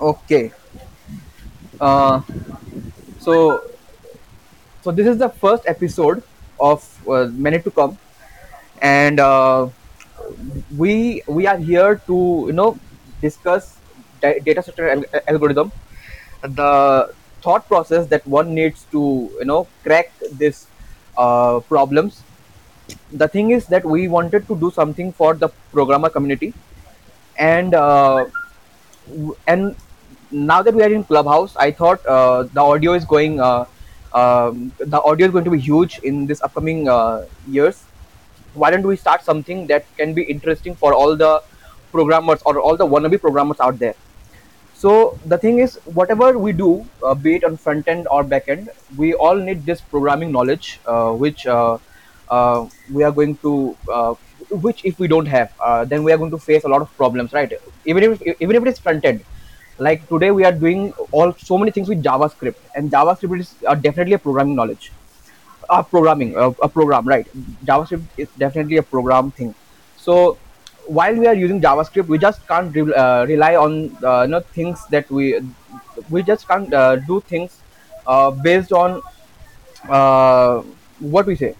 Okay. Uh, so so this is the first episode of uh, many to come, and uh, we we are here to you know discuss da- data structure al- algorithm, the thought process that one needs to you know crack this uh, problems. The thing is that we wanted to do something for the programmer community, and uh, and now that we are in clubhouse i thought uh, the audio is going uh, um, the audio is going to be huge in this upcoming uh, years. Why don't we start something that can be interesting for all the programmers or all the wannabe programmers out there? So the thing is whatever we do uh, be it on front end or back end we all need this programming knowledge uh, which we are going to which if we don't have uh, then we are going to face a lot of problems right? Even if even if it is front end like today we are doing all so many things with javascript. And javascript is uh, definitely a programming knowledge. Uh, programming uh, a program right? Javascript is definitely a program thing. So while we are using javascript we just can't re- uh, rely on uh, you know things that we we just can't uh, do things uh, based on uh, what we say.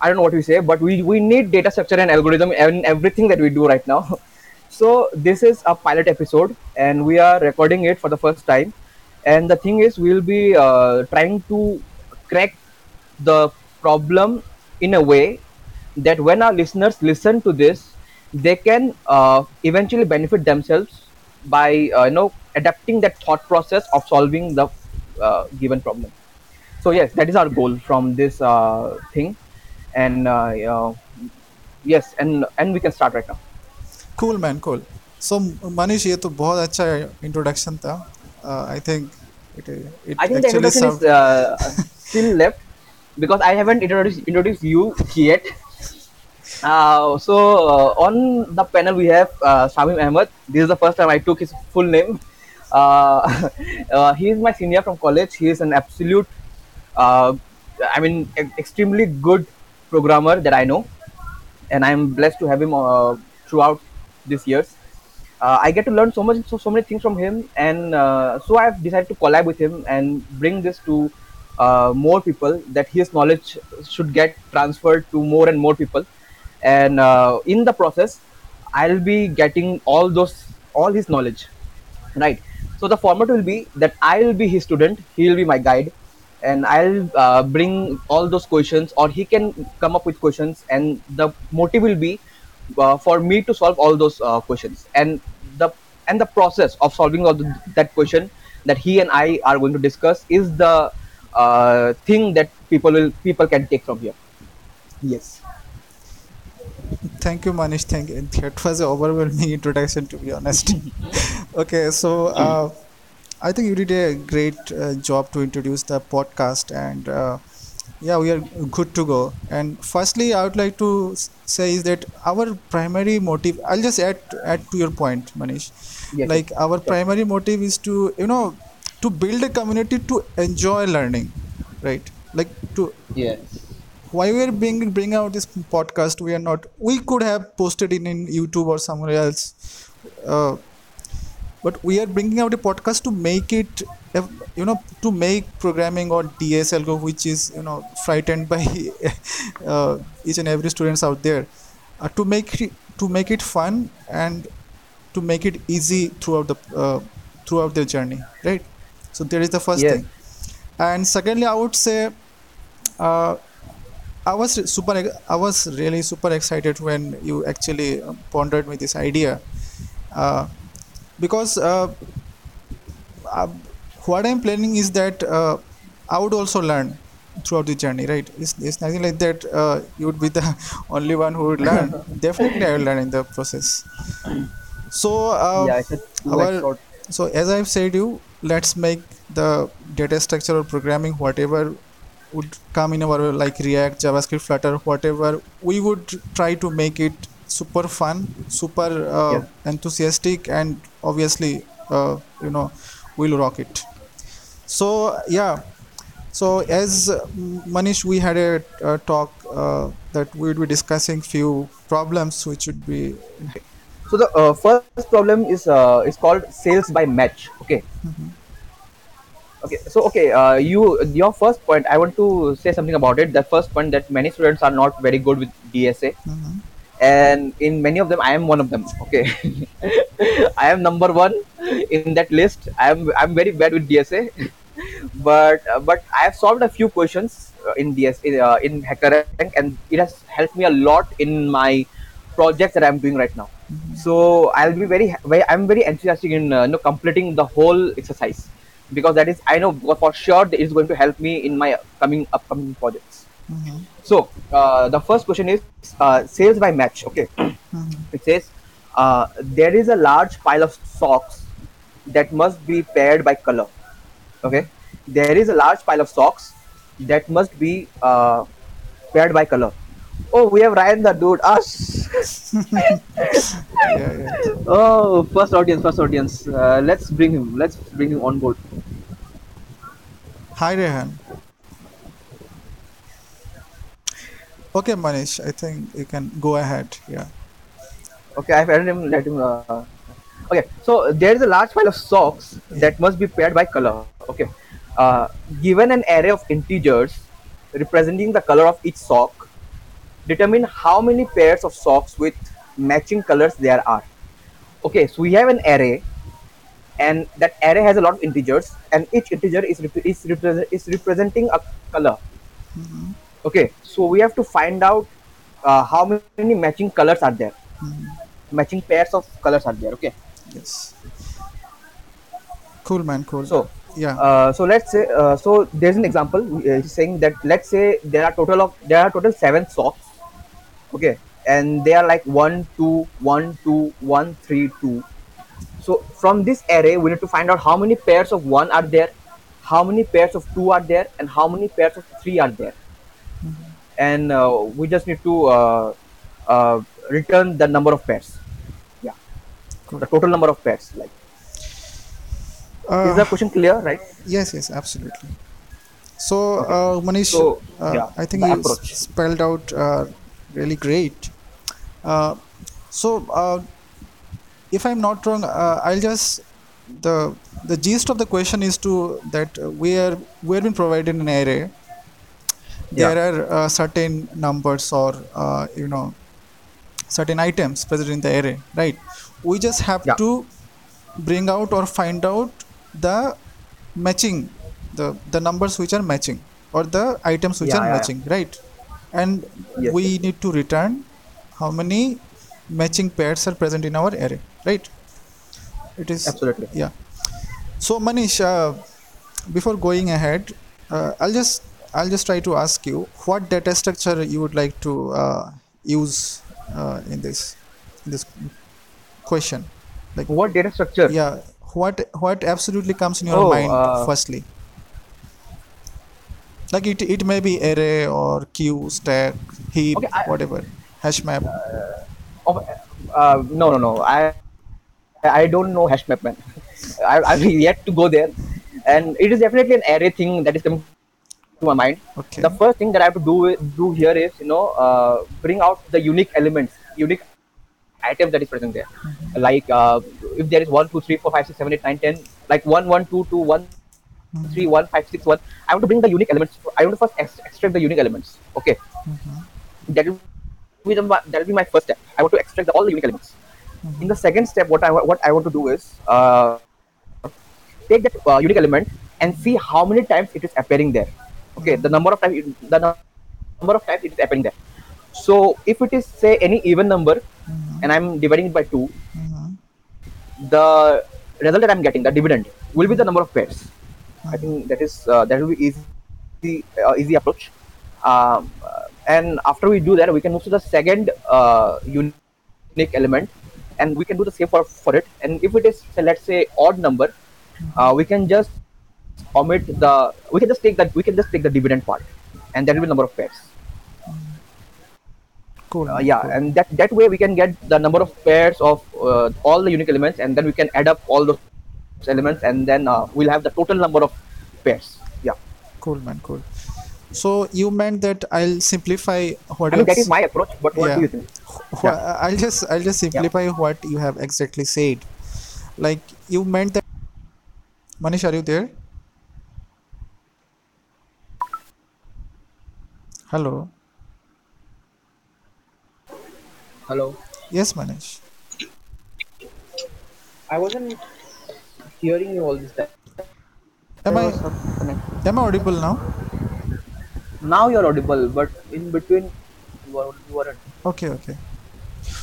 I don't know what we say, but we, we need data structure and algorithm and everything that we do right now. So this is a pilot episode, and we are recording it for the first time. And the thing is, we'll be uh, trying to crack the problem in a way that when our listeners listen to this, they can uh, eventually benefit themselves by uh, you know adapting that thought process of solving the uh, given problem. So yes that is our goal from this uh, thing. And uh, yes and and we can start right now cool man cool so Manish ये तो बहुत अच्छा introduction था I think it it actually uh, still left because i haven't introduced introduced you yet uh, so uh, on the panel we have uh, Shamim Ahmed. This is the first time I took his full name. Uh, uh, he is my senior from college. He is an absolute, uh, I mean, e- extremely good programmer that I know. and I'm blessed to have him uh, throughout these years. Uh, I get to learn so much, so, so many things from him, and uh, so I've decided to collab with him and bring this to uh, more people. That his knowledge should get transferred to more and more people, and uh, in the process, I'll be getting all those all his knowledge right so the format will be that i'll be his student he will be my guide and i'll uh, bring all those questions or he can come up with questions and the motive will be for me to solve all those uh, questions and the and the process of solving all the, that question that he and i are going to discuss is the uh, thing that people will people can take from here yes Thank you, Manish. Thank you. That was an overwhelming introduction, to be honest. okay, so uh, I think you did a great uh, job to introduce the podcast, and uh, yeah, we are good to go. And firstly, I would like to say is that our primary motive. I'll just add add to your point, Manish. yes yes Like our sure. primary motive is to you know to build a community to enjoy learning, right? Like to yes why we are being bring out this podcast we are not we could have posted it in youtube or somewhere else uh, but we are bringing out a podcast to make it you know to make programming or dsl go which is you know frightened by uh, each and every students out there uh, to make it to make it fun and to make it easy throughout the uh, throughout their journey right so there is the first yes thing and secondly i would say uh, I was super. I was really super excited when you actually pondered me this idea, uh, because uh, what I'm planning is that uh, I would also learn throughout the journey. Right? It's, it's nothing like that. Uh, you would be the only one who would learn. Definitely, I will learn in the process. So uh, yeah it's a two-edged our so as I've said you, let's make the data structure or programming whatever would come in our like React, JavaScript, Flutter, whatever we would try to make it super fun, super uh, yes enthusiastic, and obviously, uh, you know, we'll rock it. So yeah, so as uh, Manish, we had a, uh talk uh, that we would be discussing few problems which would be So the uh, first problem is uh, is called sales by match. Okay. Okay. So okay, uh, you your first point. I want to say something about it. The first point that many students are not very good with DSA, Mhm. And in many of them, I am one of them. Okay. I am number one in that list. I am I'm very bad with DSA, but uh, but I have solved a few questions uh, in DS uh, in HackerRank, and it has helped me a lot in my projects that I'm doing right now. So I'll be very, very I'm very enthusiastic in uh, you know, completing the whole exercise because that is I know for sure it's going to help me in my coming upcoming projects. Mhm. So uh, the first question is uh, sales by match. Okay, Mhm. it says uh, there is a large pile of socks that must be paired by color. Okay, there is a large pile of socks that must be uh, paired by color. Oh, we have Ryan the dude. Us. Yeah, yeah. Oh, first audience, first audience. Uh, let's bring him. Let's bring him on board. Hi, Rehan. Okay, Manish, I think you can go ahead. Yeah. Okay, I've added him. Let him. Uh, okay, so there is a large pile of socks that must be paired by color. Okay, uh, given an array of integers representing the color of each sock, determine how many pairs of socks with matching colors there are. Okay, so we have an array, and that array has a lot of integers, and each integer is rep- is, represent- is representing a color. Mhm. Okay, so we have to find out uh, how many matching colors are there Mhm. matching pairs of colors are there okay Yes. Cool, man. Cool. so yeah. uh, so let's say uh, so there's an example uh, he's saying that let's say there are total of there are total seven socks okay and they are like one two one two one three two so from this array we need to find out how many pairs of one are there how many pairs of two are there and how many pairs of three are there and uh, we just need to uh, uh, return the number of pairs yeah the total number of pairs like Uh, is the question clear right Yes, yes, absolutely. So, uh, Manish, So, yeah, I think you approach. spelled out uh, really great. Uh, so, uh, if I'm not wrong, uh, I'll just the the gist of the question is to that uh, we are we have been provided an array. There are uh, certain numbers or uh, you know certain items present in the array, right? We just have Yeah. to bring out or find out the matching the the numbers which are matching or the items which Yeah, are matching right? And Yes, we need to return how many matching pairs are present in our array right? It is absolutely. yeah. So manish uh, before going ahead uh, i'll just i'll just try to ask you what data structure you would like to uh, use uh, in this in this question? Like what data structure? Yeah what what absolutely comes in your Oh, mind uh, firstly? Like it it may be array or queue stack heap Okay, I- whatever hash map. Of, uh, no no no. I i don't know hash map man. I, i've yet to go there. And it is definitely an array thing that is coming to my mind. Okay. The first thing that i have to do do here is you know uh, bring out the unique elements unique items that is present there. Like uh, if there is 1 2 3 4 5 6 7 8 9 10 like 1 1 2 2 1 3 1 5 6 1 i want to bring the unique elements. I want to first ex- extract the unique elements. Okay. Mhm. that will be the, that will be my first step. I want to extract the, all the unique elements. In the second step, what I what I want to do is uh, take that uh, unique element and see how many times it is appearing there. Okay, the number of times it, the number of times it is happening there. So if it is say any even number Mhm. and I'm dividing it by two, Mhm. the result that I'm getting, the dividend, will be the number of pairs. I think that is uh, that will be easy uh, easy approach. Um, uh, and after we do that, we can move to the second uh, unique element, and we can do the same for for it. And if it is say, let's say odd number, uh, we can just omit the we can just take that we can just take the dividend part, and that will be number of pairs. cool Uh, yeah, cool. and that that way we can get the number of pairs of uh, all the unique elements, and then we can add up all those elements, and then uh, we'll have the total number of pairs. Yeah. cool man cool so you meant that i'll simplify what I mean, that my approach. But what Yeah. do you think? Wh- I'll just I'll just simplify what you have exactly said. Like you meant that. Manish, are you there? Hello. Hello. Yes, Manish. I wasn't hearing you all this time. Am I was some connect- am I audible now? Now you're audible, but in between you, were, you weren't. Okay, okay.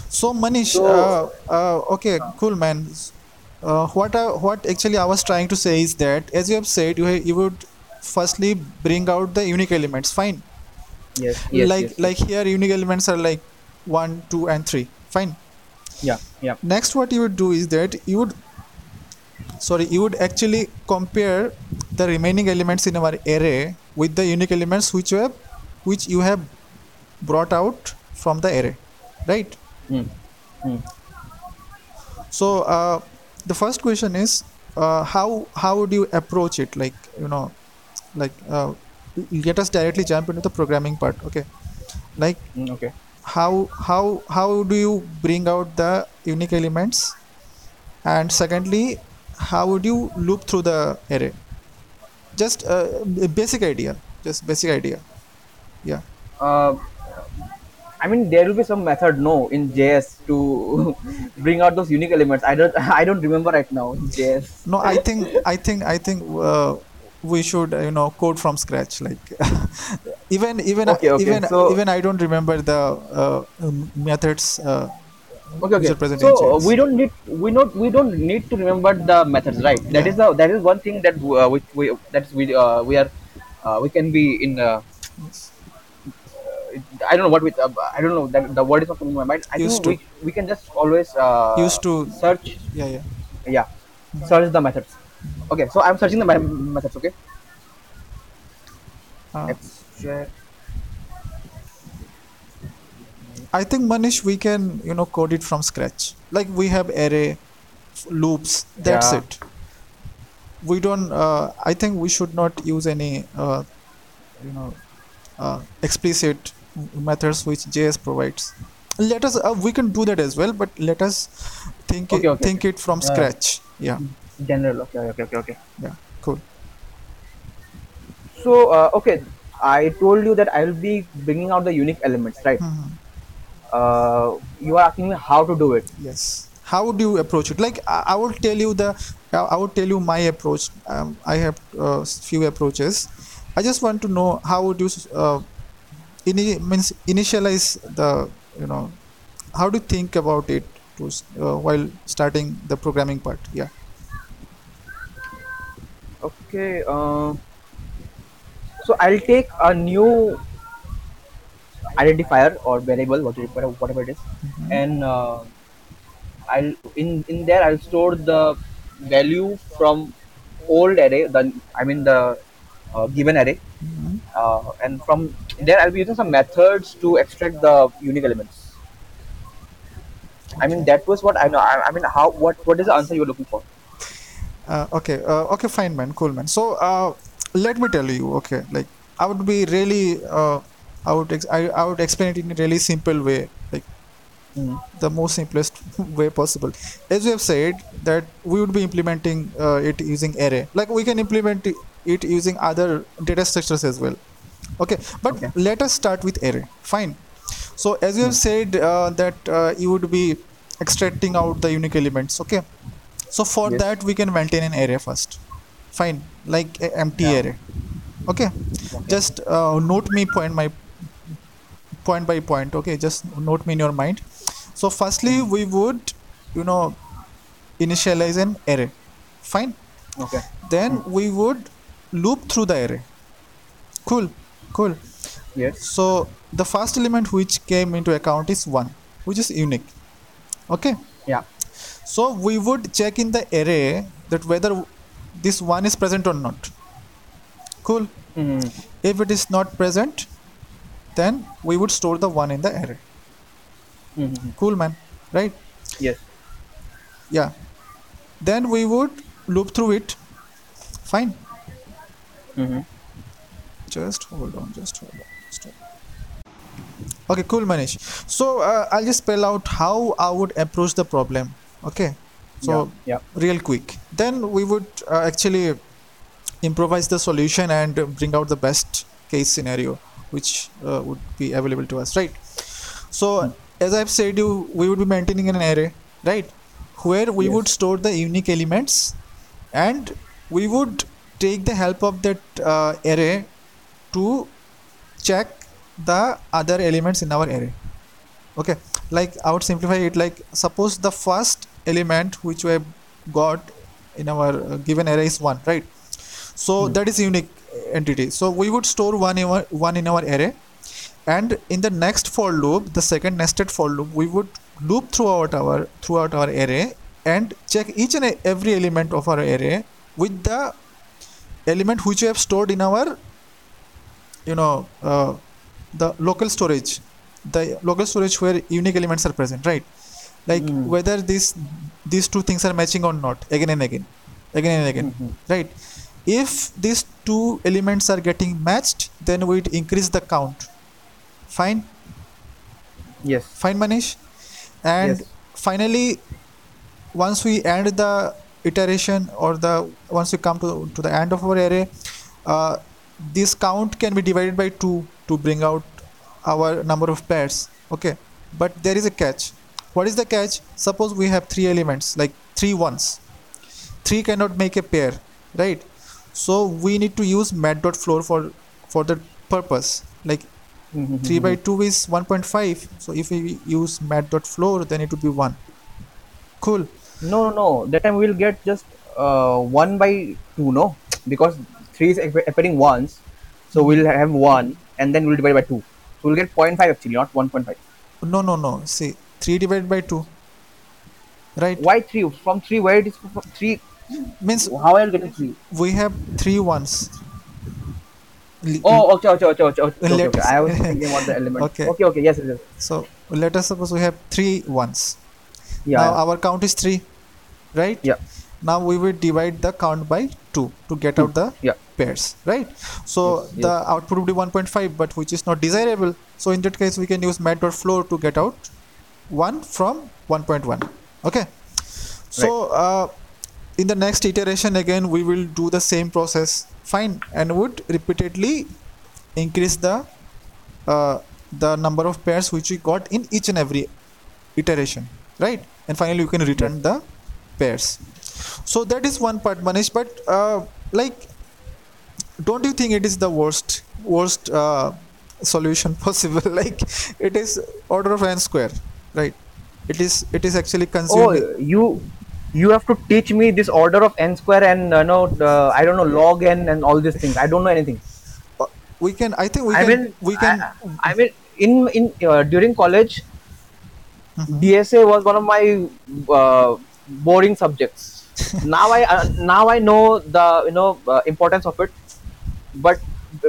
So Manish, So- uh, uh, okay, cool, man. Uh, what I, what actually I was trying to say is that, as you have said, you ha- you would firstly bring out the unique elements. Fine. Yes. like like here unique elements are like one two and three fine yeah, yeah. next what you would do is that you would sorry you would actually compare the remaining elements in our array with the unique elements which you have which you have brought out from the array right Mm. Mm. so uh, the first question is uh, how how would you approach it like you know like uh, let us directly jump into the programming part okay like Mm, okay. how how how do you bring out the unique elements and secondly how would you loop through the array just uh, a basic idea just basic idea yeah Uh, I mean, there will be some method no in JS to bring out those unique elements. I don't. I don't remember right now JS. no i think i think i think uh, we should uh, you know code from scratch like even even Okay, okay, even so- even i don't remember the uh, um, methods uh, Okay, okay. So we don't need we not we don't need to remember the methods, right? That Yeah. is the that is one thing that uh, which we that's we uh, we are uh, we can be in. Uh, I don't know what with uh, I don't know that the word is not coming to my mind. I Used think we, we can just always uh, Used to- search yeah yeah yeah search the methods. Okay, so I'm searching the me- methods. Okay, uh. I think Manish, we can you know code it from scratch. Like we have array, loops. That's Yeah. it. We don't. Uh, I think we should not use any uh, you know uh, explicit methods which JS provides. Let us. Uh, we can do that as well, but let us think Okay, it, okay, think it from scratch. Yeah. General. Okay, okay, okay, okay. Yeah. Cool. So uh, okay, I told you that I will be bringing out the unique elements, right? Mhm. Uh, you are asking me how to do it. Yes. How would you approach it? Like I, I would tell you the, I would tell you my approach. Um, I have uh, few approaches. I just want to know how would you uh, ini- means initialize the you know how do you think about it to, uh, while starting the programming part? Yeah. Okay. Uh, so I'll take a new identifier or variable, whatever, whatever it is, and uh, I'll in in there I'll store the value from old array. The I mean the uh, given array, Mhm. uh, and from there I'll be using some methods to extract the unique elements. I mean that was what I know. I, I mean how what what is the answer you're looking for? Uh, okay. Uh, okay. Fine, man. Cool, man. So uh, let me tell you. Okay. Like I would be really. Uh, I would. Ex- I, I would explain it in a really simple way. Like Mm. the most simplest way possible as we have said that we would be implementing uh, it using array like we can implement it- using other data structures as well okay but Okay. let us start with array fine so as you have said uh, that uh, you would be extracting out the unique elements okay so for Yes. that we can maintain an array first. Fine. Like empty Yeah. array okay? Just uh, note me point my point by point okay? Just note me in your mind. So firstly we would you know initialize an array. Fine? Okay. then we would loop through the array. Cool. Cool. Yes. so the first element which came into account is 1 which is unique. Okay? Yeah. So we would check in the array that whether this 1 is present or not cool Mhm. if it is not present then we would store the 1 in the array Mhm. cool man right Yes. yeah then we would loop through it fine Mhm. just hold on just hold on just hold on. okay cool manish so uh, i'll just spell out how i would approach the problem okay. So yeah, real quick. Then we would uh, actually improvise the solution and bring out the best case scenario which uh, would be available to us right? So Hmm. as i've said you we would be maintaining an array right? Where we Yes. would store the unique elements and we would take the help of that uh, array to check the other elements in our array. Okay. Like i would simplify it like suppose the first element which we have got in our uh, given array is 1 right? So Hmm. that is unique entity. So we would store one in our, one in our array. And in the next for loop the second nested for loop we would loop throughout our throughout our array and check each and every element of our array with the element which we have stored in our you know uh, the local storage. The local storage where unique elements are present right like Mm. whether these these two things are matching or not again and again again and again Mhm. right? If these two elements are getting matched then we increase the count. Fine? Yes. Fine manish? And Yes. finally once we end the iteration or the once we come to, to the end of our array uh, this count can be divided by 2 to bring out our number of pairs okay? But there is a catch what is the catch? Suppose we have three elements like three ones. Three cannot make a pair right? So we need to use Math.floor for for that purpose. Like 3 by 2 is 1.5 so if we use Math.floor then it would be 1 cool. No no no. That time we'll get just uh, 1 by 2 no? Because 3 is appearing once. So we'll have 1 and then we'll divide by 2 so we'll get 0.5 actually not 1.5 no no no. See 3 divided by 2 right? Why 3 from 3 where it is from? 3 means how are you getting 3 we have 3 ones. Oh okay okay okay okay, okay, okay, okay. i was thinking about the element. Okay. okay okay yes yes, yes. so let us suppose we have three ones. Yeah. Now our count is 3 right? Yeah. now we will divide the count by 2 to get out the yeah. pairs. Right? So Yes, the output would be 1.5 but which is not desirable. So in that case we can use Math.floor to get out 1 from 1.1 okay. So uh, in the next iteration again we will do the same process. Fine. And would repeatedly increase the uh, the number of pairs which we got in each and every iteration. Right? And finally you can return the pairs. So that is one part manish. But uh, like don't you think it is the worst worst uh, solution possible? Like it is order of n square right it is it is actually consumed oh you you have to teach me this order of n square and uh, no the, i don't know log n and all these things i don't know anything we can i think we I can mean, we can I, I mean, in in uh, during college, Mhm. DSA was one of my uh, boring subjects. now I uh, now I know the you know uh, importance of it, but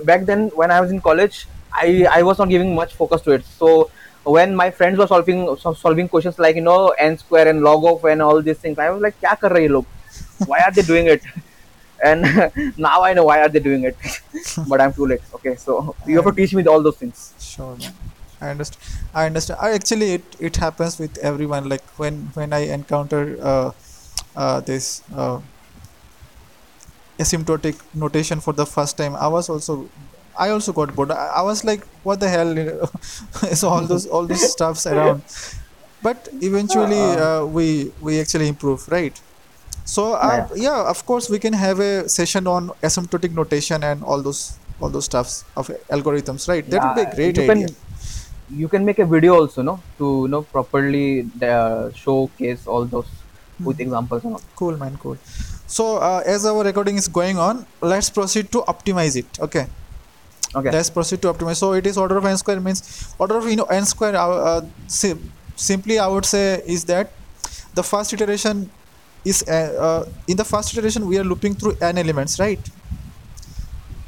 back then when I was in college, I I was not giving much focus to it. So when my friends were solving solving questions like you know n square and log of and all these things, I was like, "Kya kar rahe log? Why are they doing it?" And now I know why are they doing it, but I'm too late. Okay, so you have to teach me all those things. Sure, man. I understand. I understand. I actually it it happens with everyone. Like when when I encounter uh, uh, this. Uh, asymptotic notation for the first time i was also i also got bored. I, I was like what the hell so all those all those stuffs around. But eventually uh, we we actually improve right? So uh, yeah. of course we can have a session on asymptotic notation and all those all those stuffs of algorithms right? That would be a great you idea. Can, you can make a video also, no, to you know properly uh, showcase all those with examples and all. cool man cool. So uh, as our recording is going on let's proceed to optimize it okay Okay. let's proceed to optimize so it is order of n square means order of you know n square uh, uh, sim- simply i would say is that the first iteration is uh, uh, in the first iteration we are looping through n elements right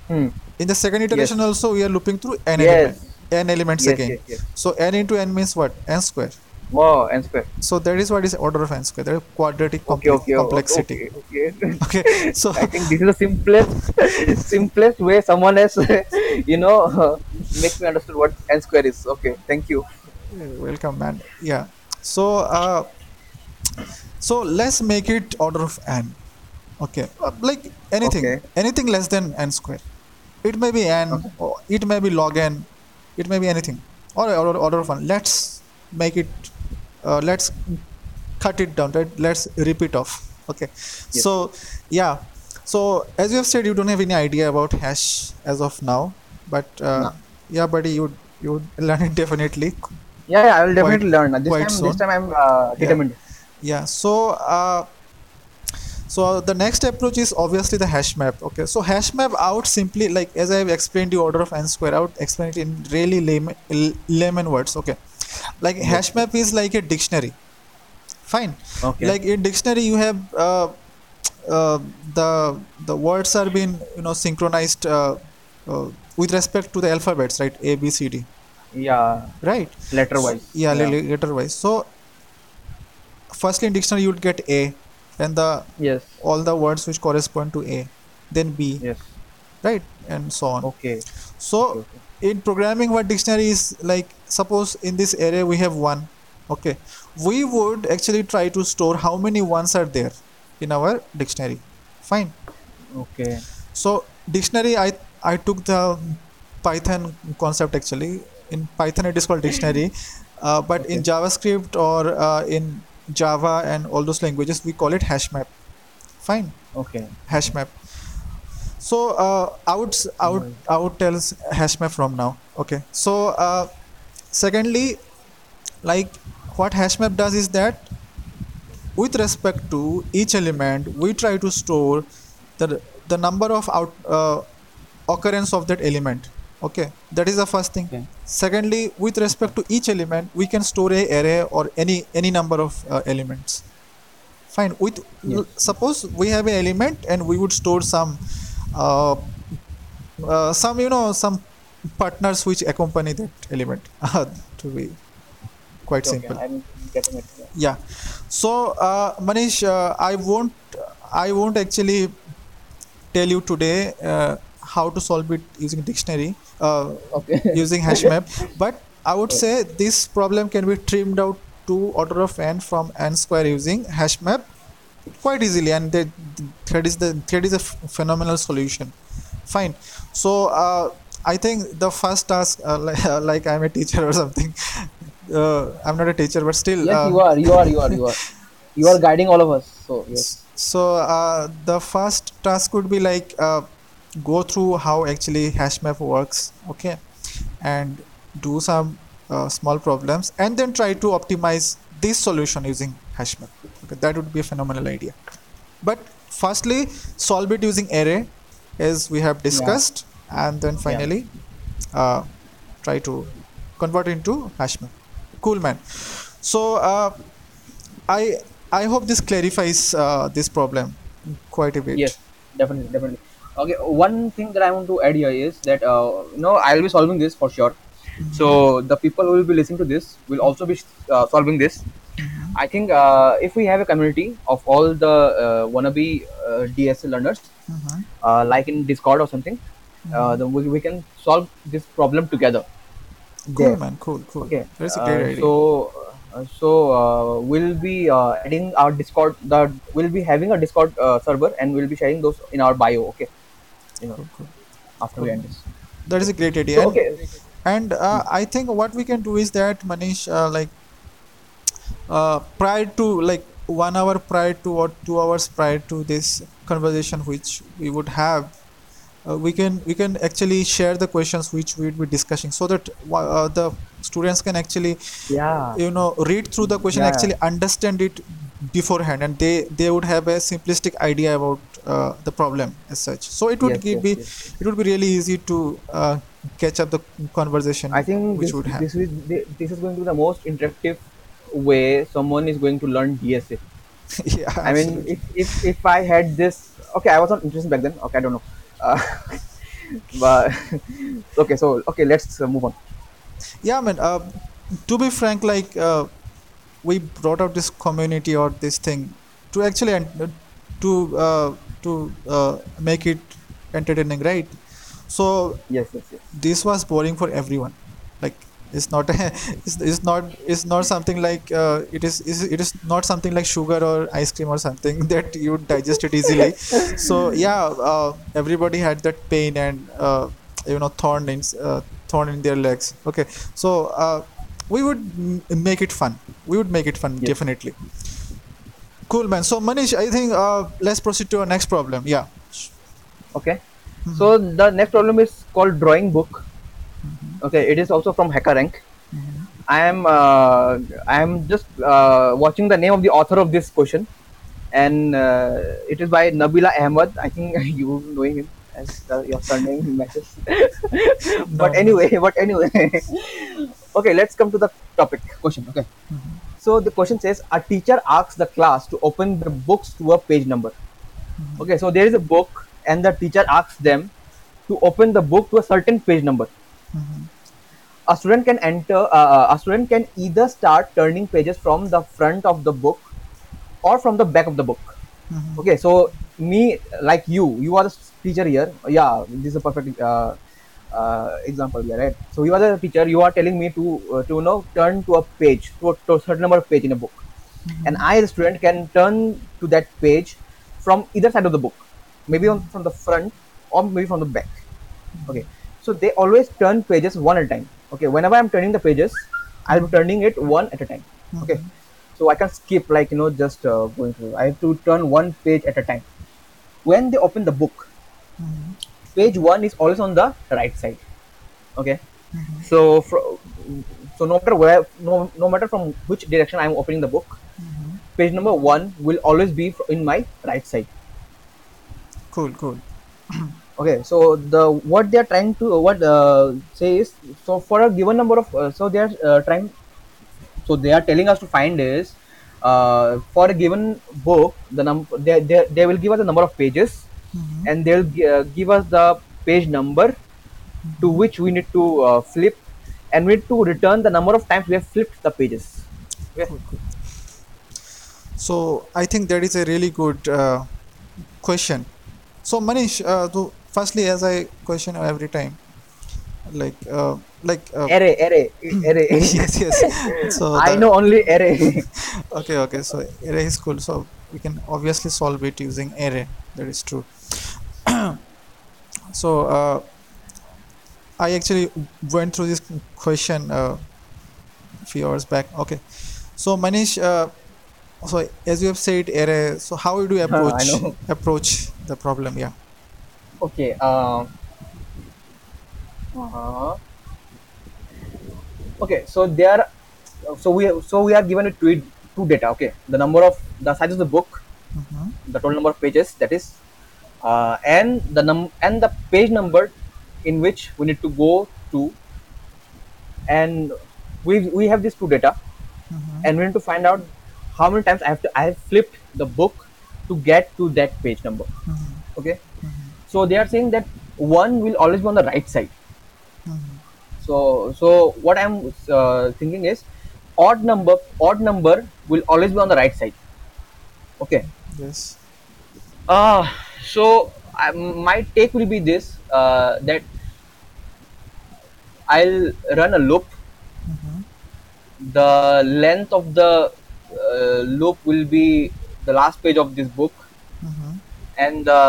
Hmm. in the second iteration also we are looping through n Yes. elements n elements Yes, again yes, yes. so n into n means what n square Wow, n square. So that is what is order of n square. That is quadratic Okay, complex- okay, complexity. okay, okay. Okay. So I think this is the simplest, simplest way someone has, you know, makes me understood what n square is. Okay, thank you. welcome, man. Yeah. So uh, so let's make it order of n. Okay. Uh, like anything, Okay. anything less than n square. It may be n. Or it may be log n. It may be anything. Or order, order of n. Let's make it. Uh, let's cut it down. Right. Let's rip it off. Okay. So yeah. So as you have said, you don't have any idea about hash as of now, but uh, No. yeah, buddy, you you learn it definitely. Yeah, yeah I will definitely learn. This time, soon. this time I'm uh, determined. Yeah. So uh, so the next approach is obviously the hash map. Okay. So hash map out simply like as I have explained the order of n square out, explain it in really layman, layman words. Okay. Like hash map is like a dictionary. Fine. Okay. Like in dictionary you have uh, uh, the the words are being you know synchronized uh, uh, with respect to the alphabets, right? A B C D. yeah, Right. letter wise. Yeah, yeah. letter wise. So firstly in dictionary you would get A, then the Yes. all the words which correspond to A, then B, Yes. right, and so on. Okay. So okay. In programming, what dictionary is like? Suppose in this array we have one. Okay, we would actually try to store how many ones are there in our dictionary. Fine. Okay. So dictionary, I I took the Python concept actually. In Python, it is called dictionary, uh, but in JavaScript or uh, in Java and all those languages, we call it hash map. Fine, Okay. hash map. So uh, I would s- I would I would tell hash map from now. Okay. So uh, secondly, like what hash map does is that with respect to each element, we try to store the the number of out uh, occurrence of that element. Okay, that is the first thing. Okay. Secondly, with respect to each element, we can store a array or any any number of uh, elements. Fine. With Yes. suppose we have an element and we would store some some you know some partners which accompany that element to be quite Okay, simple I'm getting it. Yeah. yeah so uh, manish uh, i won't i won't actually tell you today uh, how to solve it using dictionary uh, Okay. using hash map but i would say this problem can be trimmed out to order of n from n square using hash map quite easily and that that is the that is a phenomenal solution fine so uh, i think the first task uh, like, like i'm a teacher or something uh, i'm not a teacher but still yes, uh, you are. You are. You are. You are. You are guiding all of us. So yes. so uh, the first task would be like uh, go through how actually hash map works okay and do some uh, small problems and then try to optimize this solution using hash map okay that would be a phenomenal idea but firstly solve it using array as we have discussed and then finally uh, try to convert into hash map cool man so uh, i i hope this clarifies uh, this problem quite a bit Yes. Definitely. Definitely. Okay. One thing that I want to add here is that uh, you know I'll be solving this for sure. So the people who will be listening to this will also be uh, solving this. I think uh, if we have a community of all the uh, wannabe uh, DSL learners, Mhm. uh, like in Discord or something, uh, then we, we can solve this problem together. cool there. man cool cool Okay. that's a uh, great idea So, uh, so uh, we'll be uh, adding our Discord. The we'll be having a Discord uh, server, and we'll be sharing those in our bio. Okay. You know, cool, cool. after we end this. that is a great idea So, okay. And uh, i think what we can do is that manish uh, like uh, prior to like one hour prior to or two hours prior to this conversation which we would have uh, we can we can actually share the questions which we would be discussing so that uh, the students can actually Yeah. you know read through the question Yeah. actually understand it beforehand and they they would have a simplistic idea about uh, the problem as such so it would Yes, yes, be yes. it would be really easy to uh, catch up the conversation I think which this, would have this is this is going to be the most interactive way someone is going to learn DSA. yeah I mean, if, if if I had this, okay, I was not interested back then. Okay, I don't know. Uh, but okay, so okay, let's uh, move on. yeah man uh, to be frank like uh, we brought out this community or this thing to actually en- to uh, to uh, make it entertaining right? So yes yes yes. this was boring for everyone. Like it's not it's, it's not it's not something like uh, it is it is not something like sugar or ice cream or something that you digest it easily. So yeah uh, everybody had that pain and uh, you know thorn in uh, thorn in their legs. Okay. So uh, we would m- make it fun. We would make it fun Yes. definitely cool man. So manish i think uh, let's proceed to our next problem. Yeah. Okay. So the next problem is called drawing book. Okay it is also from hackerrank i am uh, i am just uh, watching the name of the author of this question. And uh, it is by nabila ahmed i think you knowing him as uh, your surname matches. But No. anyway but anyway. Okay let's come to the topic question. Okay so the question says a teacher asks the class to open the books to a page number. Okay so there is a book and the teacher asks them to open the book to a certain page number. A student can enter uh, uh, a student can either start turning pages from the front of the book or from the back of the book. Okay so me like you you are the teacher here. Yeah this is a perfect uh, uh, example right? So you are the teacher. You are telling me to uh, to you know turn to a page to a, to a certain number of page in a book. And i the student can turn to that page from either side of the book. Maybe on, from the front or maybe from the back. Okay. So they always turn pages one at a time. Okay. Whenever i'm turning the pages i'll be turning it one at a time. Okay. So i can skip like you know just uh, going through. I have to turn one page at a time. When they open the book page one is always on the right side. Okay? So fro- so no matter where no, no matter from which direction i'm opening the book page number one will always be fr- in my right side. Cool cool. Okay so the what they are trying to what uh, say is so for a given number of uh, so they are uh, trying so they are telling us to find is uh, for a given book the number they, they, they will give us the number of pages and they'll uh, give us the page number to which we need to uh, flip and we need to return the number of times we have flipped the pages okay So I think that is a really good uh, question. So Manish, uh, so firstly, as I question every time, like uh, like uh, array array array yes yes. So i know only array Okay okay. So array is cool. So we can obviously solve it using array. That is true. So uh, I actually went through this question uh, a few hours back. Okay. So Manish, uh, so as you have said array, so how do you approach approach the problem? Yeah. okay um uh, okay so there so we so we are given a two, two data okay the number of the size of the book Mhm. the total number of pages that is uh, and the num and the page number in which we need to go to and we we have these two data Mhm. and we need to find out how many times I have to I have flipped the book to get to that page number Mhm. okay so they are saying that one will always be on the right side Mhm. so so what i'm uh, thinking is odd number odd number will always be on the right side okay Yes. uh so I, my take will be this uh, that i'll run a loop. Mhm. the length of the uh, loop will be the last page of this book. Mhm. and the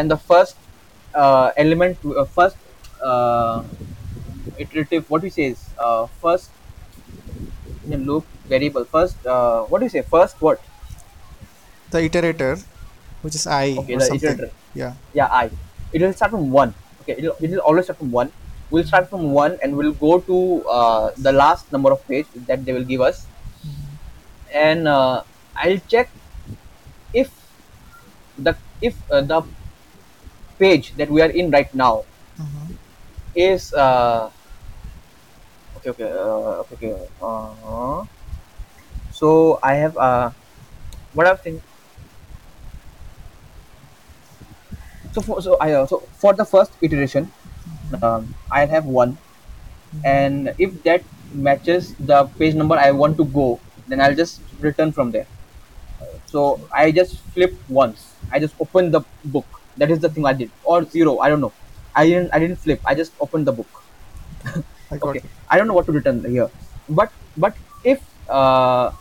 and the first uh, element uh, first uh, iterative what we say is uh, first in a loop variable first uh, what do you say? First what The iterator, which is i okay or the something. Yeah. yeah i it will start from one okay it will, it will always start from one we'll start from one and we'll go to uh, the last number of page that they will give us and uh, i'll check if the if uh, the page that we are in right now Mhm. is uh, okay okay uh, okay okay uh, so i have uh, what i've think so for so i uh, so for the first iteration um, i'll have one and if that matches the page number i want to go then I'll just return from there. So I just flip once. I just open the book. That is the thing I did. Or zero. I don't know. I didn't. I didn't flip. I just opened the book. I got okay. it. I don't know what to return here. But but if uh,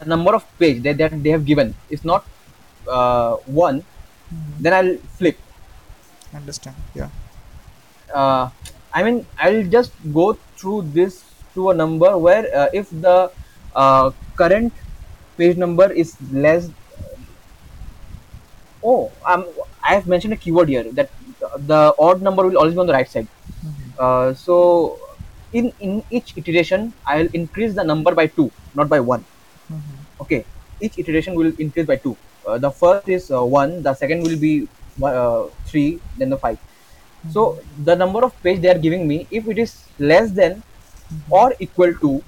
the number of page that, that they have given is not uh, one, Mhm. then I'll flip. Understand? Yeah. uh, I mean, I'll just go through this to a number where uh, if the uh, current page number is less. Oh, um, I have mentioned a keyword here that the odd number will always be on the right side. Mhm. Uh, so, in in each iteration, I'll increase the number by two, not by one. Mhm. Okay, each iteration will increase by two. Uh, the first is uh, one, the second will be uh, three, then the five. So the number of page they are giving me, if it is less than or equal to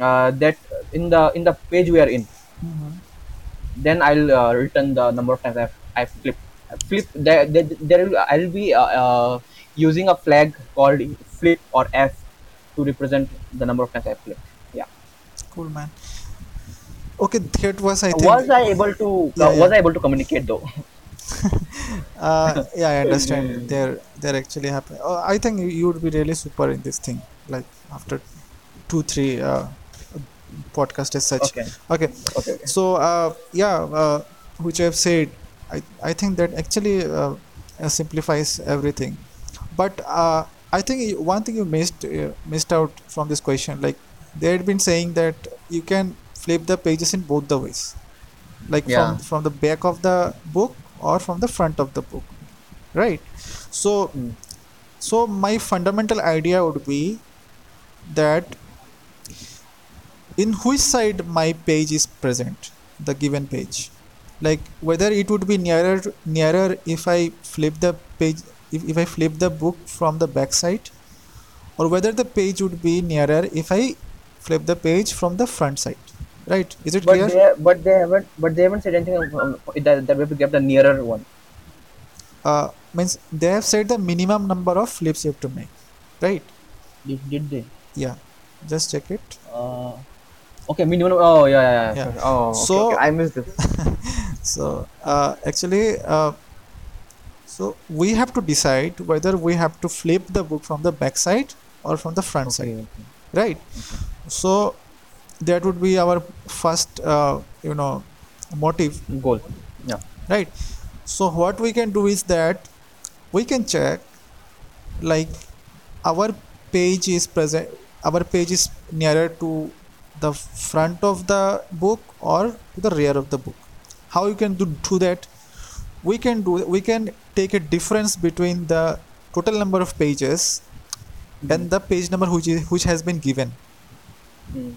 uh, that in the in the page we are in, Mhm. then I'll uh, return the number of times I've, I've flipped. Flip there, there, there will I'll be uh, uh, using a flag called flip or F to represent the number of times i've flipped. Yeah. Cool, man. Okay, that was I think. Was I able to? Yeah, uh, Was. I able to communicate though? uh, yeah, I understand. They're they're actually happy. Uh, I think you would be really super in this thing. Like after two, three uh, podcast as such. Okay. Okay. Okay. okay. So uh, yeah, uh, which I have said, I I think that actually uh, simplifies everything. But uh, I think one thing you missed uh, missed out from this question, like they had been saying that you can flip the pages in both the ways, like Yeah. from from the back of the book or from the front of the book, right? So Mm. so my fundamental idea would be that in which side my page is present the given page like whether it would be nearer nearer if i flip the page if, if i flip the book from the back side or whether the page would be nearer if i flip the page from the front side right is it But clear they but they haven't but they haven't said anything um, that that we have to get the nearer one. uh, means they have said the minimum number of flips you have to make right Did, did they? yeah just check it Uh, okay, minimum. Oh yeah, yeah. yeah. Yeah. Oh, okay, So- okay. I missed this. so uh, actually uh, so we have to decide whether we have to flip the book from the back side or from the front side Okay, okay. right so that would be our first uh, you know motive Goal. Yeah. Right so what we can do is that we can check like our page is present our page is nearer to the front of the book or to the rear of the book how you can do, do that we can do we can take a difference between the total number of pages and the page number which is which has been given Mm.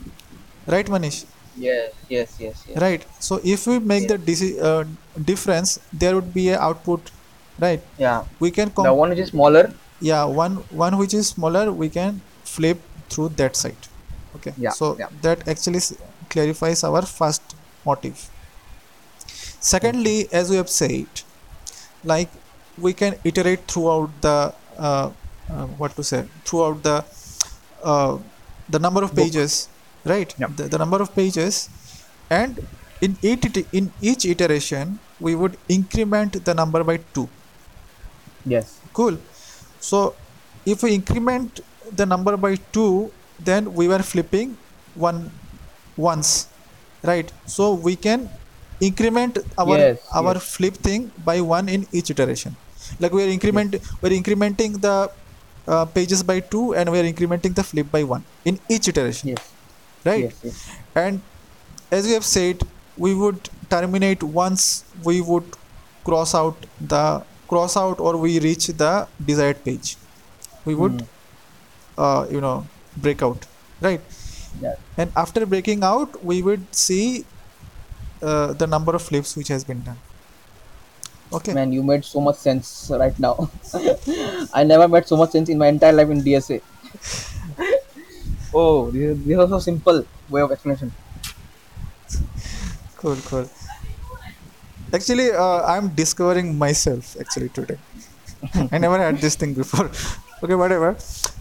Right manish? Yes, yes, yes, yes. right. So if we make the deci- uh, difference there would be a output right? Yeah. we can com- The one which is smaller. yeah one one which is smaller we can flip through that side. Okay. Yeah, so yeah. that actually clarifies our first motive. Secondly as we have said like we can iterate throughout the uh, uh, what to say throughout the uh, the number of pages right? Yeah. the, the number of pages. And in each in each iteration we would increment the number by 2 Yes. cool. So if we increment the number by 2 then we were flipping one once. Right? So we can increment our Yes, our yes. flip thing by one in each iteration. Like we are increment we're incrementing the uh, pages by 2 and we are incrementing the flip by 1 in each iteration. Yes. Right Yes. Yes. and as we have said we would terminate once we would cross out the cross out or we reach the desired page we would Mm. uh, you know break out right Yeah. and after breaking out we would see uh, the number of flips which has been done okay Man, you made so much sense right now. I never made so much sense in my entire life in DSA. oh, this is, this is simple way of explanation. cool cool. Actually uh, i'm discovering myself actually today. I never had this thing before. Okay whatever.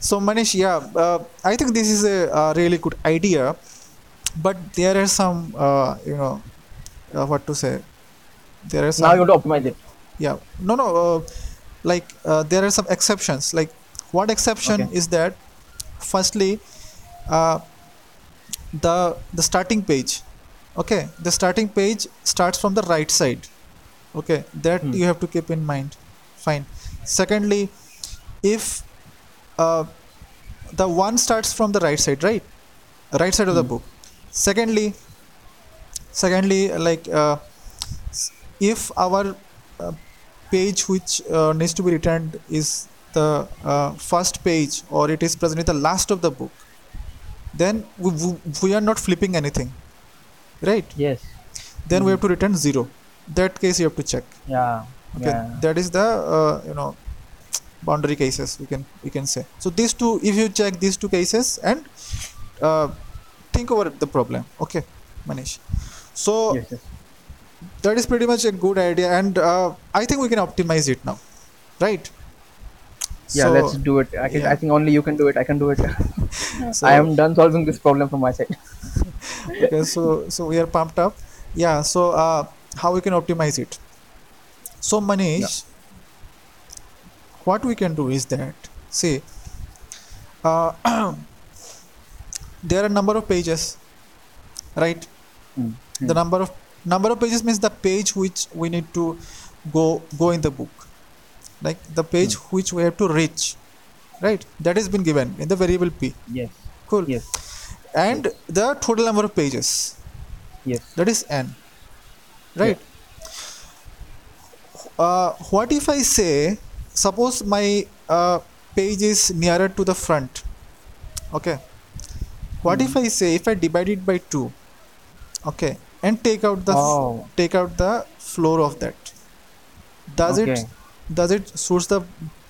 So manish yeah uh, i think this is a, uh really good idea but there are some uh, you know uh, what to say? There are some now you to optimize it. Yeah. No no uh, like uh, there are some exceptions. Like what exception Okay. is that firstly uh, the the starting page. Okay the starting page starts from the right side. Okay that Hmm. you have to keep in mind. Fine. Secondly if uh, the one starts from the right side right? Right side of the Hmm. book. Secondly secondly like uh, if our uh, page which uh, needs to be returned is the uh, first page or it is present in the last of the book then we, we, we are not flipping anything right? Yes. Then we Mhm. have to return zero. That case you have to check. Yeah okay yeah. that is the uh, you know boundary cases we can we can say. So these two if you check these two cases and uh, think over the problem. Okay manish. So yes yes. that is pretty much a good idea and uh, i think we can optimize it now right yeah So- let's do it. I, can, yeah. I think only you can do it. I can do it. So, i am done solving this problem from my side. Okay so so we are pumped up. Yeah so uh, how we can optimize it? So manish what we can do is that see uh, there are number of pages right? Hmm, the number of number of pages means the page which we need to go go in the book like the page which we have to reach. Right? That has been given in the variable p. Yes. Cool. Yes. And the total number of pages. Yes. That is n. Right? Uh, what if i say suppose my uh, page is nearer to the front. Okay. What if i say if i divide it by 2 okay and take out the f- oh take out the floor of that. Does okay. it does it suits the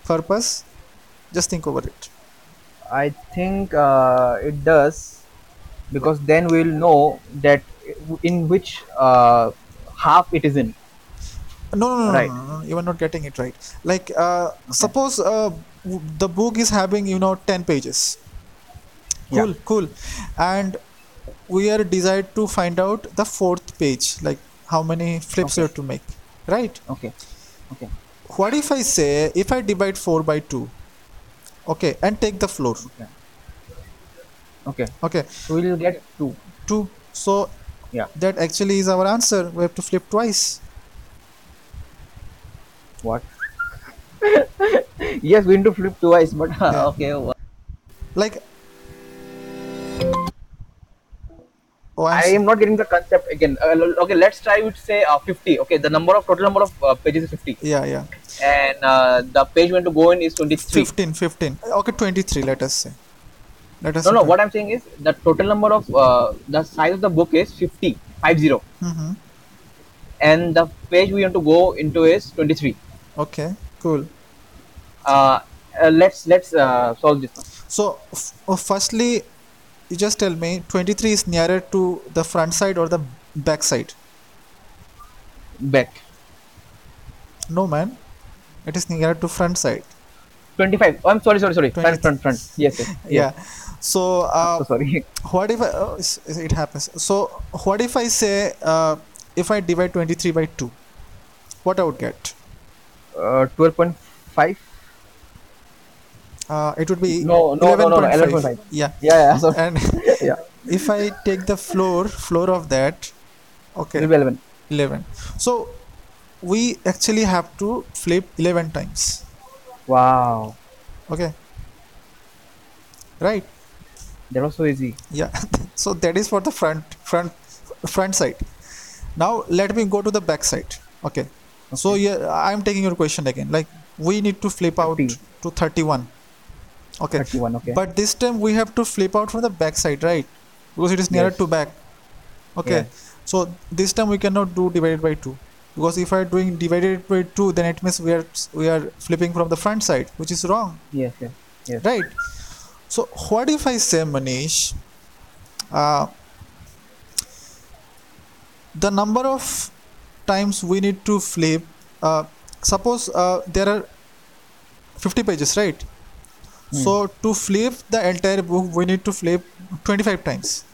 purpose just think over it I think uh, it does because then we'll know that in which uh, half it is in. no no no, Right. no, no, you are not getting it right like uh, suppose uh, w- the book is having you know 10 pages Yeah. cool cool and we are desired to find out the fourth page like how many flips you Okay. have to make right Okay. Okay. What if i say if i divide 4 by 2 okay and take the floor Okay. okay So we'll get two. 2 so Yeah. that actually is our answer we have to flip twice What? yes, we need to flip twice, but Yeah. okay. like oh I'm am not getting the concept again. Uh, okay, let's try to say uh, 50. Okay, the number of total number of uh, pages is 50, yeah yeah and uh, the page we want to go in is 23. 15 15 okay 23 let us say let us No, no. What I'm saying is the total number of uh, the size of the book is 50, 50, mm-hmm. and the page we want to go into is 23. okay cool Uh, uh, let's let's uh, solve this so f- uh, firstly you just tell me 23 is nearer to the front side or the back side Back. no man it is nearer to front side 25. Oh, I'm sorry, sorry, sorry. Front, front, front. Yes, yes. yes. yeah so uh, So sorry. what if I, oh, it happens so what if i say uh, if i divide 23 by 2 what i would get Uh, 12.5. uh, it would be No, no, no, no, no, 11.5 11.5. yeah Yeah, yeah. Sorry. and yeah. if i take the floor floor of that okay It will be 11. 11 so we actually have to flip 11 times Wow. okay right That was so easy. yeah so that is for the front front front side now let me go to the back side okay, so Okay. yeah i'm taking your question again like we need to flip out 30. to 31 okay 31. Okay. but this time we have to flip out from the back side right because it is nearer Yes. to back okay Yeah. so this time we cannot do divided by 2 because if i doing divided by 2 then it means we are we are flipping from the front side which is wrong yes, yes. Yes. right so what if i say manish uh, the number of times we need to flip uh, suppose uh, there are 50 pages right So to flip the entire book we need to flip 25 times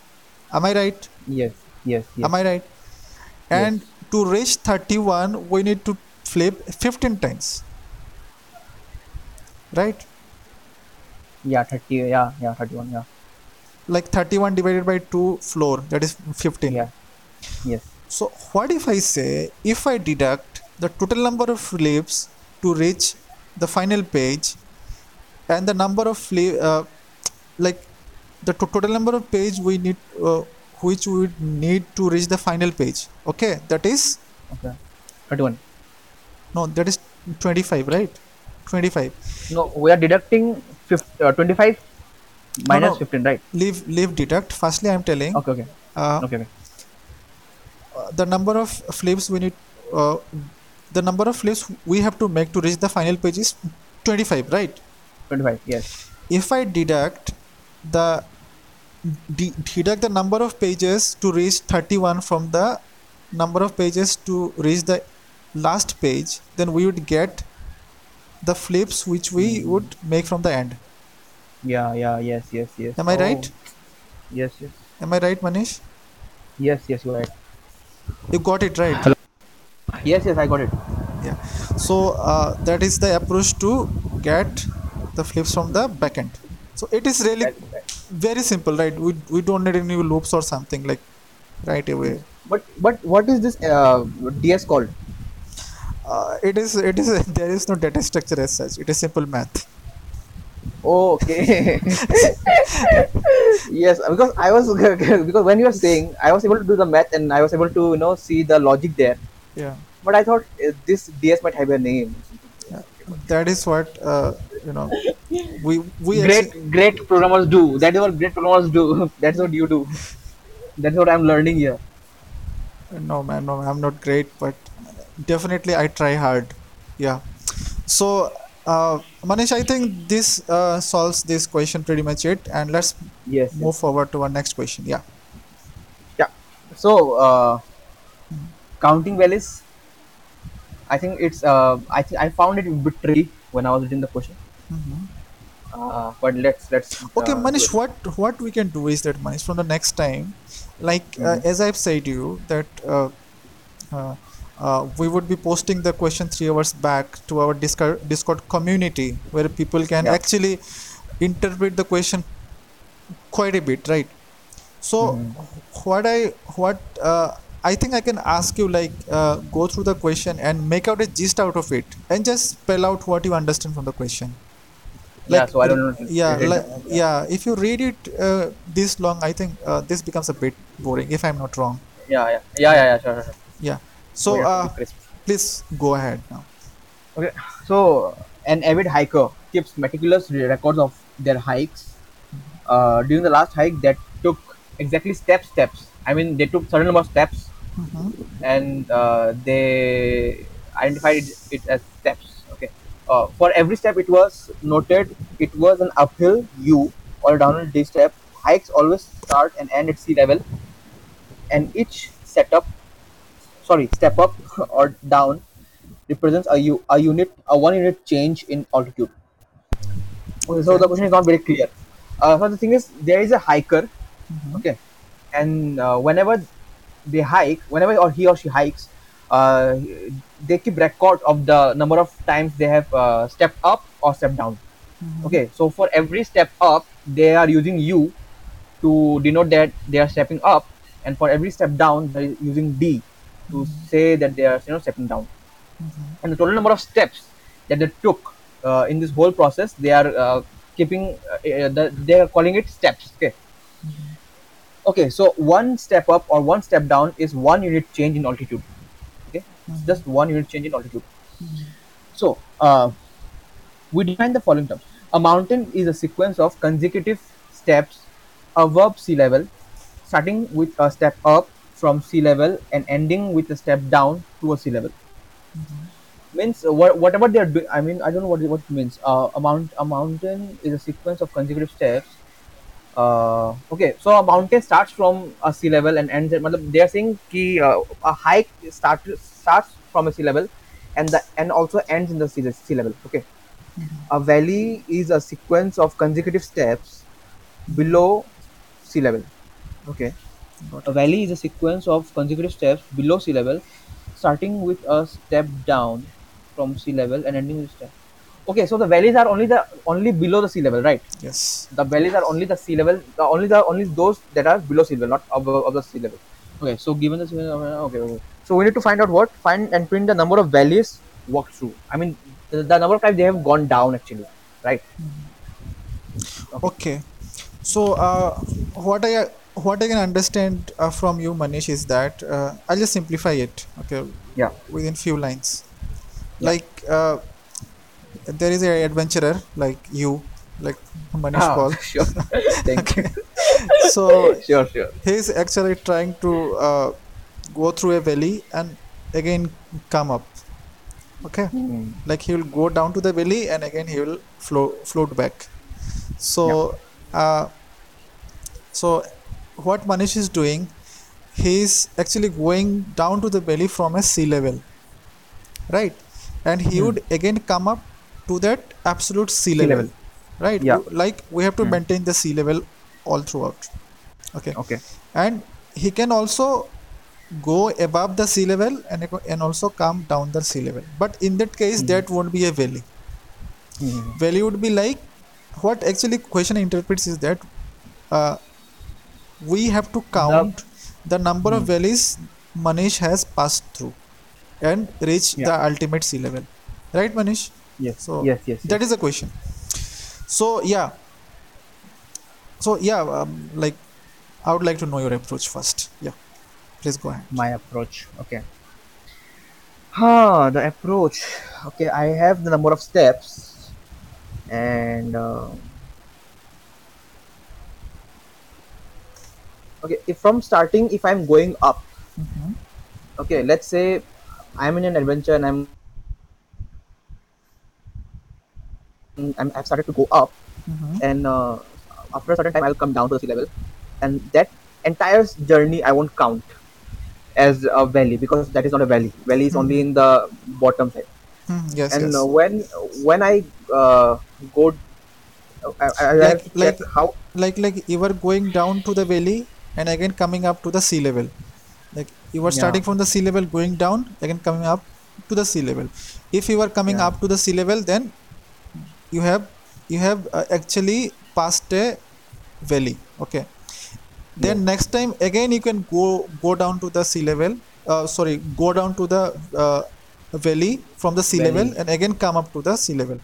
Am I right? Yes. Yes. Yes. Am I right? And to reach 31, we need to flip 15 times. Right? Yeah. Thirty. Yeah. Yeah. Thirty-one. Yeah. Like 31 divided by 2 floor, that is 15. Yeah. Yes. So what if I say if I deduct the total number of flips to reach the final page and the number of flip uh, like the to- total number of page we need uh, which we would need to reach the final page okay that is Okay. Thirty-one. no that is 25 right 25 No, we are deducting 50, uh, 25 minus no. 15, right? leave leave deduct firstly i'm telling Okay, okay, uh, okay, okay. uh, the number of flips we need uh, the number of flips we have to make to reach the final page is 25 right 25, yes. if I deduct the de- deduct the number of pages to reach 31 from the number of pages to reach the last page, then we would get the flips which we Hmm. would make from the end. Yeah, yeah, yes, yes, yes. Am I Oh, right? Yes, yes. Am I right, Manish? Yes, yes, you're right. You got it right. Yes, yes, I got it. Yeah. So uh, that is the approach to get the flips from the backend. So it is really very simple, right? We, we don't need any loops or something like right away. But but what is this uh, DS called? Uh, it is it is there is no data structure as such. It is simple math. Oh, okay. yes, because I was because when you were saying, I was able to do the math and I was able to you know see the logic there. Yeah. But I thought uh, this DS might have a name. That is what uh, you know. We we great actually- great programmers do. That is what great programmers do. That's what you do. That's what I'm learning here. no man, no, I'm not great, but definitely I try hard. Yeah. So. Uh, Manish, I think this uh, solves this question pretty much it, and let's Yes. yes. move forward to our next question. Yeah. Yeah. So uh, counting values. I think it's. Uh, I think I found it a bit tricky when I was reading the question. Mhm. Uh, but let's let's. Okay, uh, Manish, what what we can do is that Manish, from the next time, like uh, Mhm. as I've said you that uh, uh, uh, we would be posting the question three hours back to our Discord Discord community where people can Yeah. actually interpret the question quite a bit, right? So Mhm. what I what uh, I think I can ask you like uh, go through the question and make out a gist out of it and just spell out what you understand from the question yeah. So I don't know. yeah like, yeah if you read it uh, this long i think uh, this becomes a bit boring if i'm not wrong Yeah, yeah, yeah, yeah, yeah. Sure, sure. sure. yeah so We have uh, please go ahead now Okay, so an avid hiker keeps meticulous records of their hikes. Uh, during the last hike, that took exactly step steps. I mean, they took certain number of steps, Mhm. and uh, they identified it, as steps. Okay. Uh, for every step, it was noted it was an uphill U or a downhill D step. Hikes always start and end at sea level, and each setup, sorry, step up or down represents a, u- a unit, a one unit change in altitude. Okay, so the question is not very clear. Uh, so the thing is, there is a hiker, Mhm. okay, and uh, whenever they hike, whenever or he or she hikes, uh, they keep record of the number of times they have uh, stepped up or stepped down. Mhm. Okay, so for every step up, they are using U to denote that they are stepping up, and for every step down, they are using D to say that they are you know stepping down Mhm. and the total number of steps that they took uh, in this whole process they are uh, keeping uh, uh, the, they are calling it steps okay okay so one step up or one step down is one unit change in altitude. Okay? It's just one unit change in altitude. So uh, we define the following terms. A mountain is a sequence of consecutive steps above sea level starting with a step up from sea level and ending with a step down towards sea level. Means uh, what, whatever they are doing i mean i don't know what, it- what it means. Uh, a, mount, a mountain is a sequence of consecutive steps uh, okay so a mountain starts from a sea level and ends at matlab they are saying ki, uh, a hike start, starts from a sea level and the and also ends in the sea, sea level okay a valley is a sequence of consecutive steps below sea level okay A valley is a sequence of consecutive steps below sea level, starting with a step down from sea level and ending with a step. Okay, so the valleys are only the only below the sea level, right? Yes. The valleys are only the sea level, the only the only those that are below sea level, not above of the sea level. Okay, so given level, okay, okay. So we need to find out what find and print the number of valleys walked through. I mean, the, the number of times they have gone down actually, right? Okay. So uh, what I what I can understand uh, from you, Manish, is that uh, I'll just simplify it. Okay, Yeah. within few lines. Yeah. Like uh, there is a adventurer like you, like Manish Ah, Paul. sure. Thank you. So Sure, sure. he's actually trying to uh, go through a valley and again come up. Okay, Hmm. like he will go down to the valley and again he will float float back. So, uh, so what Manish is doing, he's actually going down to the valley from a sea level, right? And he Hmm. would again come up to that absolute sea Sea level, level. right? Yeah. Like we have to Hmm. maintain the sea level all throughout. Okay Okay. and he can also go above the sea level and, and also come down the sea level but in that case Mhm. that won't be a valley Hmm. valley would be like what actually question interprets is that uh, we have to count the, number of Hmm. valleys manish has passed through and reach Yeah. the ultimate sea level right manish Yes. So, yes. Yes. that is the question so yeah so yeah um, like i would like to know your approach first yeah please go ahead my approach okay huh the approach okay i have the number of steps and uh, okay if from starting if i'm going up Mhm. okay let's say i'm in an adventure and i'm I'm, I've started to go up. Mhm. and uh, after a certain time I'll come down to the sea level. And that entire journey I won't count as a valley because that is not a valley. Valley is only in the bottom side. Hmm, yes and yes. uh, when when I uh, go I, I, Like- like- how like like you were going down to the valley and again coming up to the sea level. Like you were Yeah. starting from the sea level going down again coming up to the sea level. If you were coming Yeah. up to the sea level then you have you have uh, actually passed a valley okay then Yeah. next time again you can go go down to the sea level uh, sorry go down to the uh, valley from the sea Valley. level and again come up to the sea level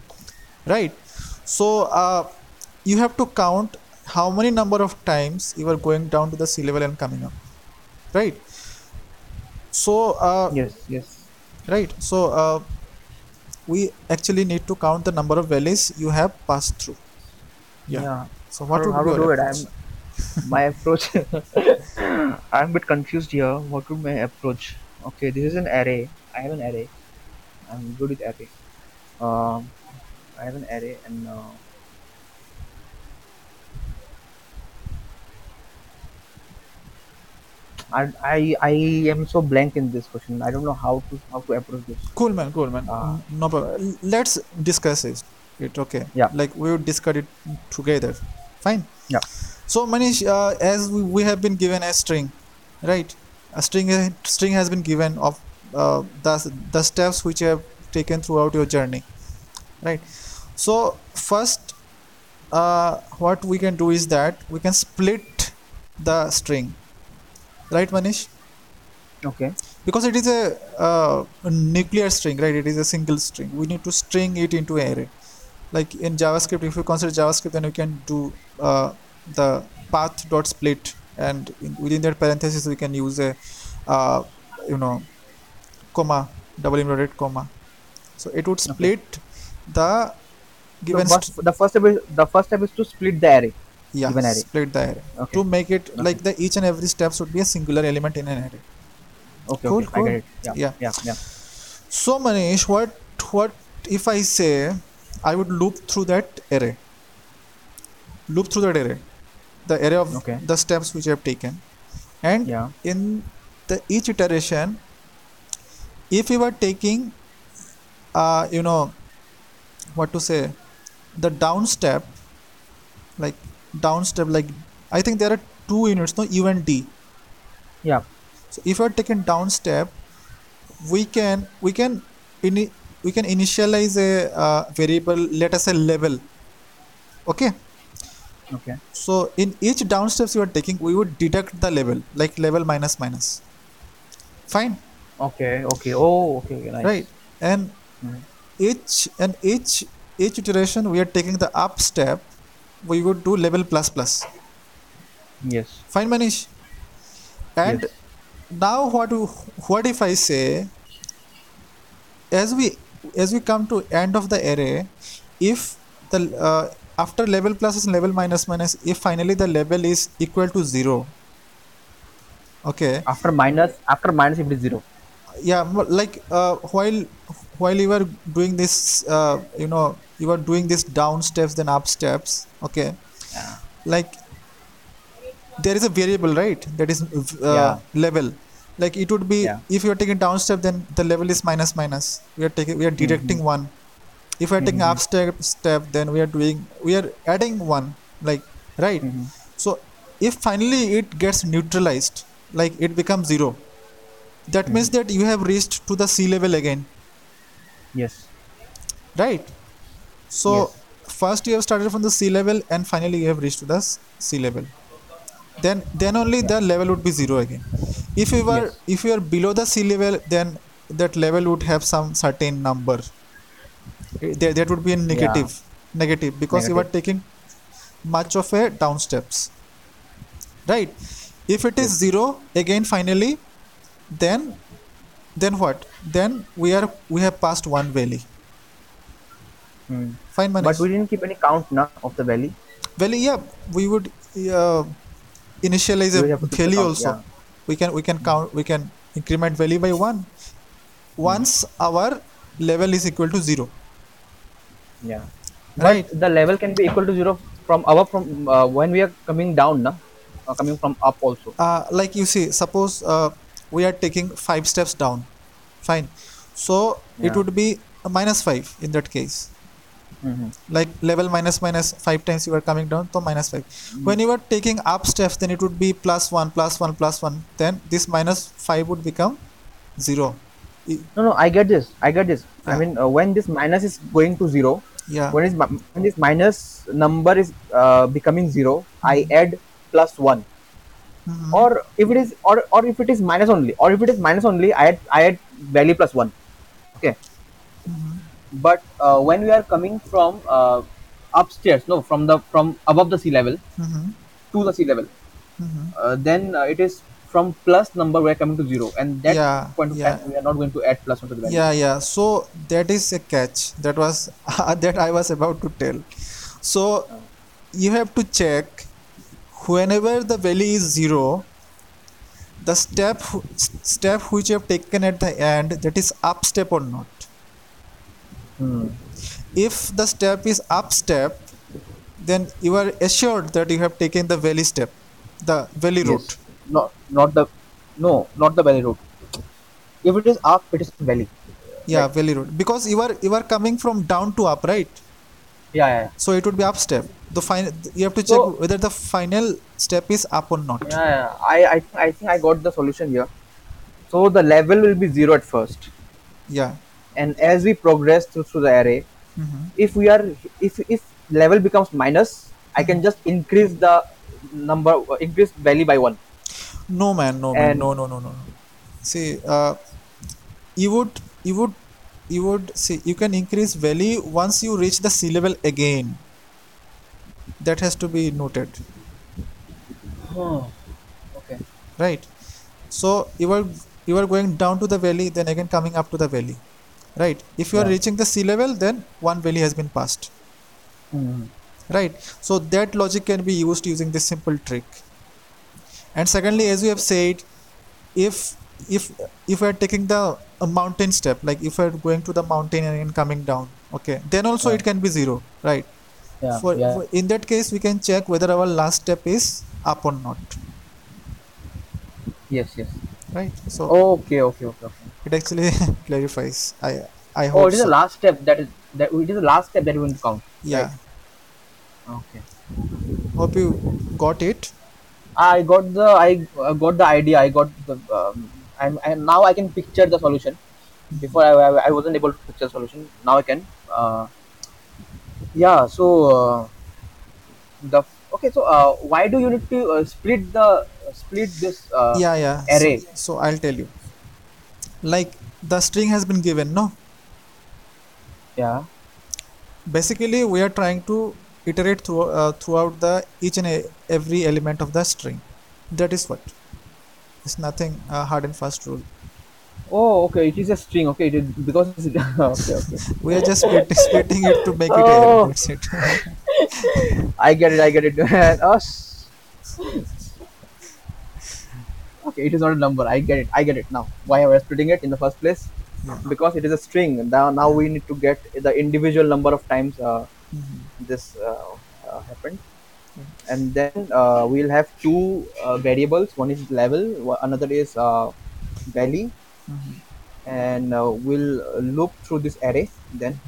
right so uh, you have to count how many number of times you are going down to the sea level and coming up right so uh, yes yes right so uh, we actually need to count the number of valleys you have passed through. Yeah, so what how, would how be to your do it? I'm my approach I'm a bit confused here. What would my approach? Okay this is an array. I have an array. I'm good with array. Um I have an array and uh, I, I I am so blank in this question. I don't know how to how to approach this. Cool man cool man. Mm, no problem. Let's discuss it. It okay. Yeah. like we would discuss it together. Fine. Yeah. so manish uh, as we, we have been given a string right? A string a string has been given of uh, the the steps which you have taken throughout your journey right? So first uh, what we can do is that we can split the string right manish? Okay. Because it is a, uh, a nuclear string right? It is a single string. We need to string it into an array. Like in javascript if you consider javascript then you can do uh, the path dot split and in, within that parenthesis we can use a uh, you know comma double inverted comma. So it would split the given so st- the first step is the first step is to split the array yeah array. split the array okay to make it like the each and every step should be a singular element in an array okay, cool, okay cool. I get it yeah Yeah. yeah yeah So Manish, what what if I say I would loop through that array? Loop through that array, the array of Okay. the steps which I have taken, and yeah in the each iteration, if you are taking, uh, you know, what to say, the down step, like down step, like I think there are two units, no U and D. Yeah. So if you are taking down step, we can we can ini- we can initialize a uh, variable. Let us say level. Okay. Okay. So in each down steps you are taking, we would deduct the level like level minus minus. Fine, Okay. Okay. Oh. Okay. okay, Nice. right? And Mhm. each and each each iteration we are taking the up step. We would do level plus plus. Yes. Fine, Manish. And Yes. now what what if I say as we as we come to end of the array, if the uh, after level plus and level minus minus, if finally the level is equal to zero. Okay. After minus, after minus, if it is zero. Yeah, like uh, while while you are doing this, uh, you know, you are doing this down steps then up steps. Okay. Yeah. like there is a variable right that is uh, Yeah. level like it would be Yeah. if you are taking down step then the level is minus minus we are taking we are deducting one if we are taking Mhm. up step step then we are doing we are adding one like right Mhm. so if finally it gets neutralized like it becomes zero that means that you have reached to the sea level again Yes. right. So Yes. first you have started from the sea level and finally you have reached to the sea level. Then then only the level would be zero again. If you were Yes. if you are below the sea level then that level would have some certain number. Eh, there that would be a negative. Negative because you are taking much of a down steps. Right. If it is zero again finally then then what then we are we have passed one valley Hmm. fine Manish. But we didn't keep any count now of the valley. valley yeah, we would uh, initialize We a have to keep the value count, also. yeah. We can we can count we can increment value by one. Once our level is equal to zero, Yeah. right? But the level can be equal to zero from above from uh, when we are coming down, na? Uh, coming from up also. Uh, like you see, suppose uh, we are taking five steps down, fine. So it would be a minus five in that case. Mhm. Like level minus minus five times you are coming down, so minus five. When you are taking up steps, then it would be plus one, plus one, plus one. Then this minus five would become zero. No, no, I get this. I get this. I mean, uh, when this minus is going to zero, Yeah. when, is, mi- when this minus number is uh, becoming zero, I add plus one. Mhm. Or if it is, or, or if it is minus only, or if it is minus only, I add, I add value plus one. Okay. Mhm. But uh, when we are coming from uh, upstairs, no, from the from above the sea level Mhm. to the sea level, Mhm. uh, then uh, it is from plus number we are coming to zero, and that Yeah, point of yeah. time we are not going to add plus one to the value. Yeah, yeah. So that is a catch. That was that I was about to tell. So you have to check whenever the value is zero, the step step which you have taken at the end that is up step or not. Hmm. If the step is up step, then you are assured that you have taken the valley step, the valley Yes. route. Not not the no, not the valley route. If it is up, it is valley. Yeah, Right. valley route. Because you are you are coming from down to up, right? Yeah, yeah, So it would be up step. The final you have to check So- whether the final step is up or not. yeah. yeah. I, I I think I got the solution here. So the level will be zero at first, Yeah. and as we progress through, through the array, Mhm. if we are if if level becomes minus, I can just increase the number increase value by one. No man, no man, And- no no no no. no. See, uh, you would you would you would see you can increase value once you reach the sea level again. That has to be noted, Okay. right? So you are you are going down to the valley, then again coming up to the valley, right? If you are reaching the sea level, then one valley has been passed. Mhm. right so that logic can be used using this simple trick and secondly as we have said if if if we are taking the a mountain step like if we are going to the mountain and coming down okay then also Yeah. it can be zero right Yeah. for, yeah. for- in that case we can check whether our last step is up or not Yes. Yes. right so Okay. Okay. Okay. Okay. it actually clarifies i i hope Oh, it is so. the last step that is that it is the last step that we to count. yeah Okay. hope you got it I got the I uh, got the idea. I got the um, I'm, and now I can picture the solution. Before I, I, I wasn't able to picture the solution. Now I can. Uh, yeah. So uh, the okay. So uh, why do you need to uh, split the split this uh, yeah yeah array? so i'll tell you like the string has been given no Yeah. basically we are trying to iterate through, uh, throughout the each and e- every element of the string that is what it's nothing uh, hard and fast rule Oh, okay. It is a string. Okay. It is because it's, okay. Okay. we are just split, splitting it to make it Oh. it I get it. I get it. oh, okay, it is not a number. I get it. I get it now. Why I was splitting it in the first place? Yeah. Because it is a string. Now, now we need to get the individual number of times uh, Mhm. this uh, uh, happened, and then uh, we'll have two uh, variables. One is level. Another is uh, value, Mhm. and uh, we'll loop through this array. Then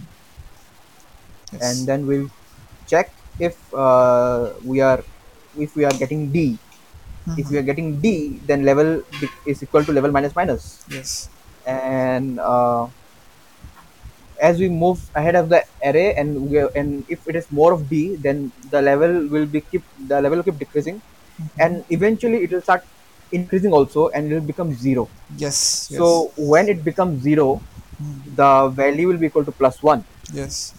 Yes. and then we'll check if uh, we are if we are getting d if Mhm. we are getting d then level is equal to level minus minus yes and uh, as we move ahead of the array and we are, and if it is more of d then the level will be keep the level will keep decreasing and eventually it will start increasing also and it will become zero. Yes yes. so when it becomes zero Mhm. the value will be equal to plus one. Yes.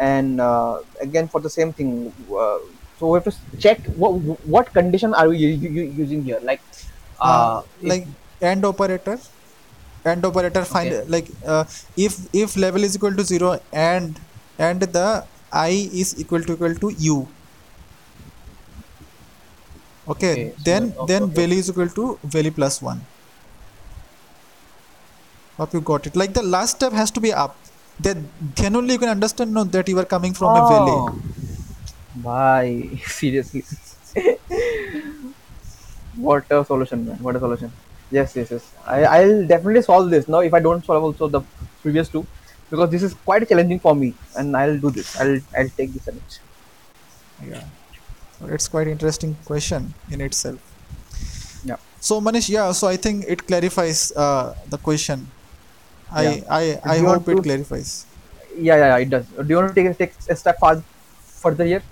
And uh, again for the same thing uh, so we have to check what what condition are we using here? Like uh, uh, like and operator? And operator find Okay. like uh, if if level is equal to 0 and and the i is equal to equal to u okay, Okay, then then okay. value is equal to value plus 1 hope you got it like the last step has to be up then then only you can understand no, that you are coming from a valley Oh. Bye. Seriously. what a solution, man. What a solution. Yes, yes, yes. I, I'll definitely solve this now if I don't solve also the previous two because this is quite challenging for me and I'll do this. I'll I'll take this challenge. yeah it's quite interesting question in itself Yeah. so manish yeah so i think it clarifies uh, the question i Yeah. i i Do hope it clarifies Yeah, yeah, yeah, it does. Do you want to take a, take a step further here?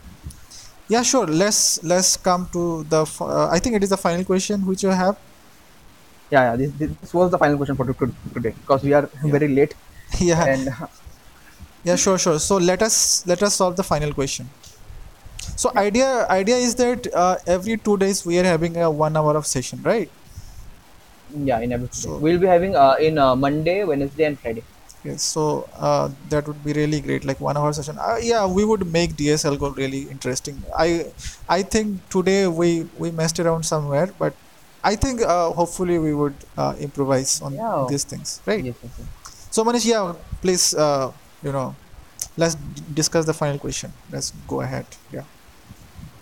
yeah sure let's let's come to the uh, i think it is the final question which you have Yeah, yeah. This, this, was the final question for to- to- today because we are very late yeah and yeah sure sure so let us let us solve the final question so idea idea is that uh, every two days we are having a one hour of session right yeah, in every So- we'll be having uh, in uh, Monday, Wednesday, and Friday. Yes, so uh, that would be really great, like one hour session. Uh, yeah, we would make DSL go really interesting. I I think today we we messed around somewhere, but I think uh, hopefully we would uh, improvise on Yeah. these things, right? Yes, yes, yes. So Manish, yeah, please, uh, you know, let's discuss the final question. Let's go ahead. Yeah.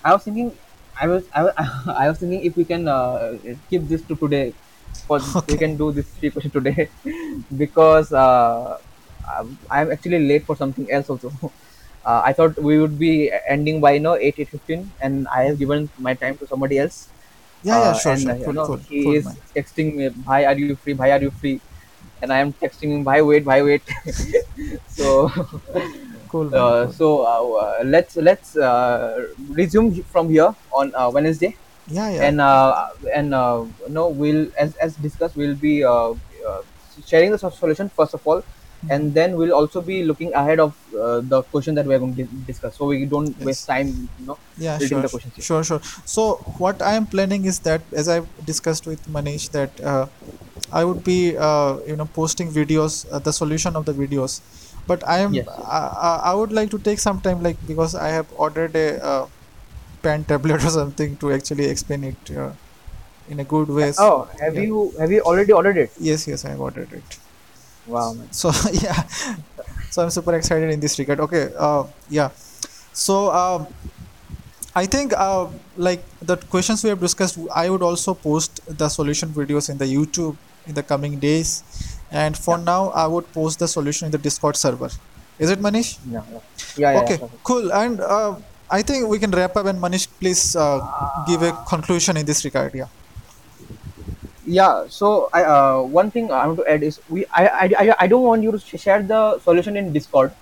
I was thinking, I was, I was, I was thinking if we can uh, keep this to today, for Okay. we can do this three question today, because uh, I'm actually late for something else also. Uh, I thought we would be ending by you know eight eight fifteen, and I have given my time to somebody else. Yeah, yeah, Uh, sure, and, sure. uh, you know, cool, he cool, is man. texting me, "Bhai, are you free? Bhai, are you free?" And I am texting him, "Bhai, wait, bhai, wait." so Cool, man. uh, cool. so uh, uh, let's let's uh, resume from here on uh, Wednesday, yeah, yeah. and uh, and uh, no, we'll as as discussed, we'll be uh, uh, sharing the solution first of all. And then we'll also be looking ahead of uh, the question that we're going to discuss, so we don't Yes. waste time, you know. yeah sure the questions here. sure sure so what i am planning is that as i've discussed with manish that uh, i would be uh, you know posting videos uh, the solution of the videos but i am Yes. I, I, I would like to take some time like because i have ordered a uh, pen tablet or something to actually explain it uh, in a good way Oh, have yeah. you have you already ordered it? yes yes i have ordered it Wow, man. so yeah so i'm super excited in this regard okay uh, yeah so um, i think uh, like the questions we have discussed i would also post the solution videos in the youtube in the coming days and for now i would post the solution in the discord server is it manish Yeah, yeah, yeah. yeah, okay yeah, cool and uh, I think we can wrap up and Manish, please uh, give a conclusion in this regard. Yeah. Yeah so I, uh, one thing i want to add is we I, I i I don't want you to share the solution in discord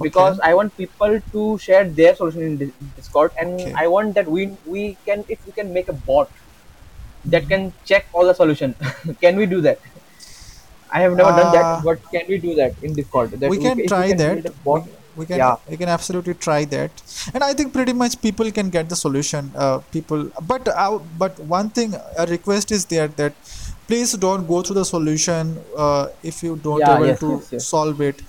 because Okay. i want people to share their solution in discord and Okay. i want that we we can if we can make a bot that can check all the solution can we do that i have never done Uh, that but can we do that in discord that we can if try create that. bot, We, can Yeah. we can absolutely try that, and I think pretty much people can get the solution. Uh, people, but uh, but one thing a request is there that please don't go through the solution uh, if you don't Yeah, able yes, to yes, yes. solve it.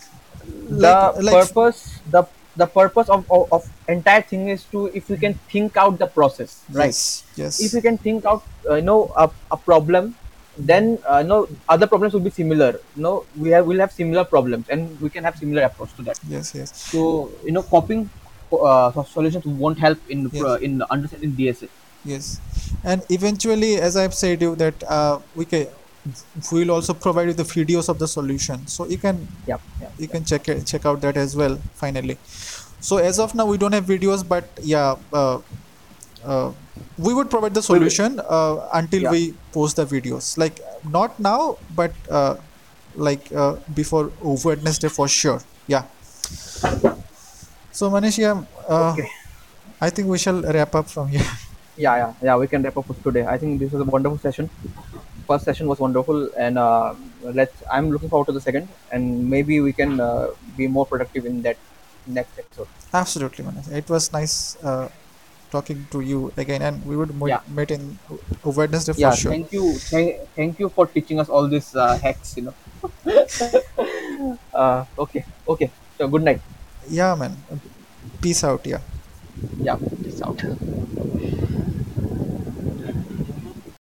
the purpose the the purpose of, of, of entire thing is to if you can think out the process right Yes. Yes. if you can think out uh, you know a, a problem then uh, no other problems will be similar no we have we'll have similar problems and we can have similar approach to that yes. Yes. so you know copying uh, solutions won't help in Yes. uh, in understanding dsa Yes, and eventually, as I've said you that uh, we can, we will also provide you the videos of the solution, so you can yeah yeah you can check it, check out that as well. Finally, so as of now, we don't have videos, but yeah, uh, we would provide the solution uh, until Yeah. we post the videos. Like not now, but uh, like uh, before Wednesday for sure. Yeah. So Manish, yeah, uh, Okay. I think we shall wrap up from here. yeah yeah yeah we can wrap up for today i think this was a wonderful session first session was wonderful and uh, let's i'm looking forward to the second and maybe we can uh, be more productive in that next episode Absolutely, Manish. It was nice uh, talking to you again, and we would Yeah. meet in Wednesday for yeah sure. thank you thank, thank you for teaching us all these uh, hacks you know uh, okay okay so good night Yeah, man. Peace out. Yeah. yeah peace out